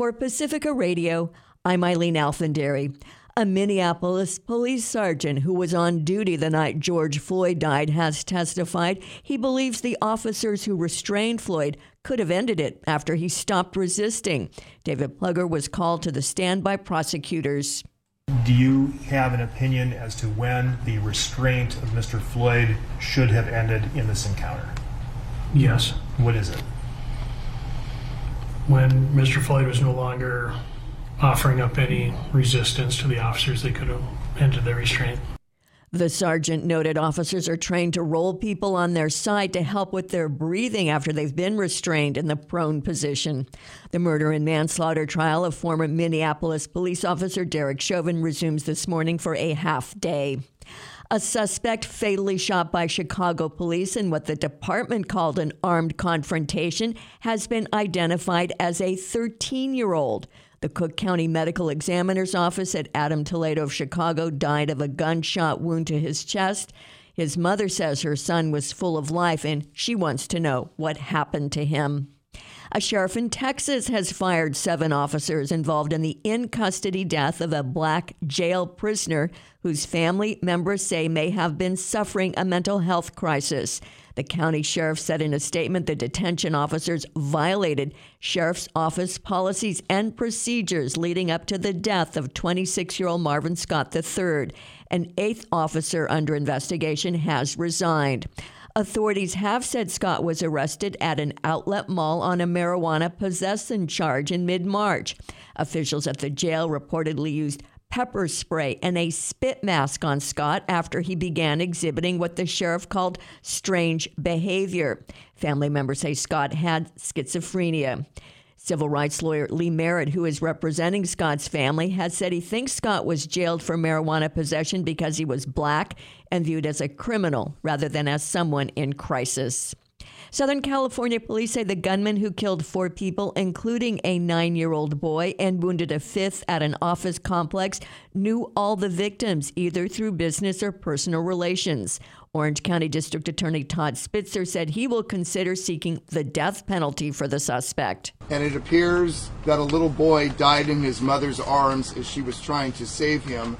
For Pacifica Radio, I'm Eileen Alfandary. A Minneapolis police sergeant who was on duty the night George Floyd died has testified he believes the officers who restrained Floyd could have ended it after he stopped resisting. David Pleoger was called to the stand by prosecutors. Do you have an opinion as to when the restraint of Mr. Floyd should have ended in this encounter? Yes. What is it? When Mr. Floyd was no longer offering up any resistance to the officers, they could have ended their restraint. The sergeant noted officers are trained to roll people on their side to help with their breathing after they've been restrained in the prone position. The murder and manslaughter trial of former Minneapolis police officer Derek Chauvin resumes this morning for a half day. A suspect fatally shot by Chicago police in what the department called an armed confrontation has been identified as a 13 year old. The Cook County Medical Examiner's Office at Adam Toledo of Chicago died of a gunshot wound to his chest. His mother says her son was full of life and she wants to know what happened to him. A sheriff in Texas has fired seven officers involved in the in custody death of a black jail prisoner whose family members say may have been suffering a mental health crisis. The county sheriff said in a statement the detention officers violated sheriff's office policies and procedures leading up to the death of 26 year old Marvin Scott III. An eighth officer under investigation has resigned. Authorities have said Scott was arrested at an outlet mall on a marijuana possession charge in mid March. Officials at the jail reportedly used pepper spray and a spit mask on Scott after he began exhibiting what the sheriff called strange behavior. Family members say Scott had schizophrenia. Civil rights lawyer Lee Merritt, who is representing Scott's family, has said he thinks Scott was jailed for marijuana possession because he was black and viewed as a criminal rather than as someone in crisis. Southern California police say the gunman who killed four people, including a nine year old boy, and wounded a fifth at an office complex, knew all the victims, either through business or personal relations. Orange County District Attorney Todd Spitzer said he will consider seeking the death penalty for the suspect. And it appears that a little boy died in his mother's arms as she was trying to save him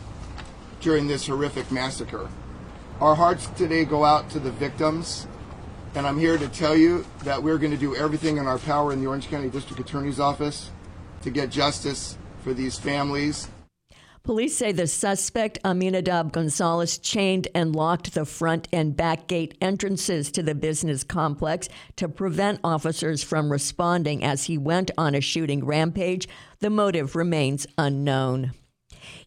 during this horrific massacre. Our hearts today go out to the victims and I'm here to tell you that we're going to do everything in our power in the Orange County District Attorney's Office to get justice for these families. Police say the suspect, Aminadab Gonzalez, chained and locked the front and back gate entrances to the business complex to prevent officers from responding as he went on a shooting rampage. The motive remains unknown.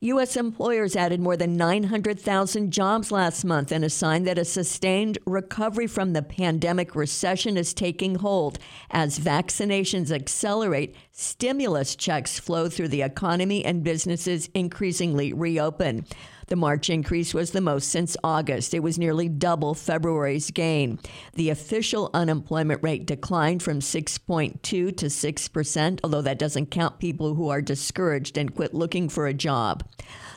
U.S. employers added more than 900,000 jobs last month in a sign that a sustained recovery from the pandemic recession is taking hold. As vaccinations accelerate, stimulus checks flow through the economy and businesses increasingly reopen. The March increase was the most since August. It was nearly double February's gain. The official unemployment rate declined from 6.2 to 6%, although that doesn't count people who are discouraged and quit looking for a job.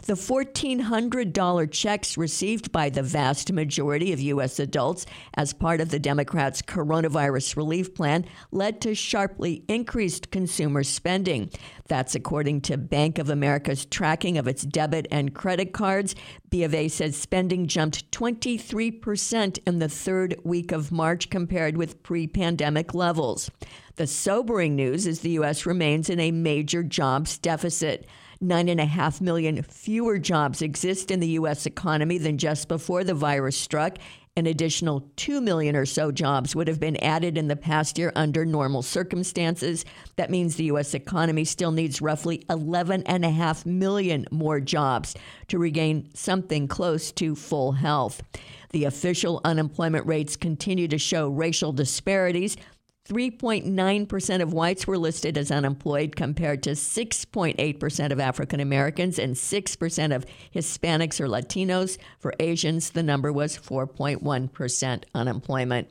The $1,400 checks received by the vast majority of U.S. adults as part of the Democrats' coronavirus relief plan led to sharply increased consumer spending. That's according to Bank of America's tracking of its debit and credit cards. B of A says spending jumped 23% in the third week of March compared with pre pandemic levels. The sobering news is the U.S. remains in a major jobs deficit. Nine and a half million fewer jobs exist in the U.S. economy than just before the virus struck. An additional 2 million or so jobs would have been added in the past year under normal circumstances. That means the U.S. economy still needs roughly 11.5 million more jobs to regain something close to full health. The official unemployment rates continue to show racial disparities. 3.9% of whites were listed as unemployed compared to 6.8% of African Americans and 6% of Hispanics or Latinos. For Asians, the number was 4.1% unemployment.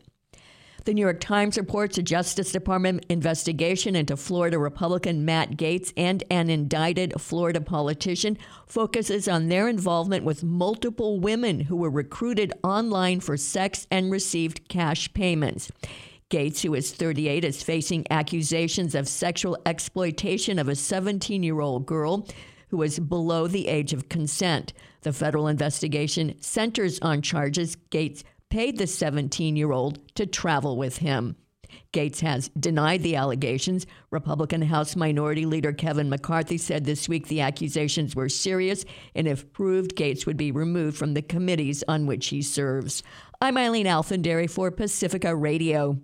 The New York Times reports a Justice Department investigation into Florida Republican Matt Gaetz and an indicted Florida politician focuses on their involvement with multiple women who were recruited online for sex and received cash payments. Gaetz, who is 38, is facing accusations of sexual exploitation of a 17 year old girl who was below the age of consent. The federal investigation centers on charges Gaetz paid the 17 year old to travel with him. Gaetz has denied the allegations. Republican House Minority Leader Kevin McCarthy said this week the accusations were serious, and if proved, Gaetz would be removed from the committees on which he serves. I'm Eileen Alfandary for Pacifica Radio.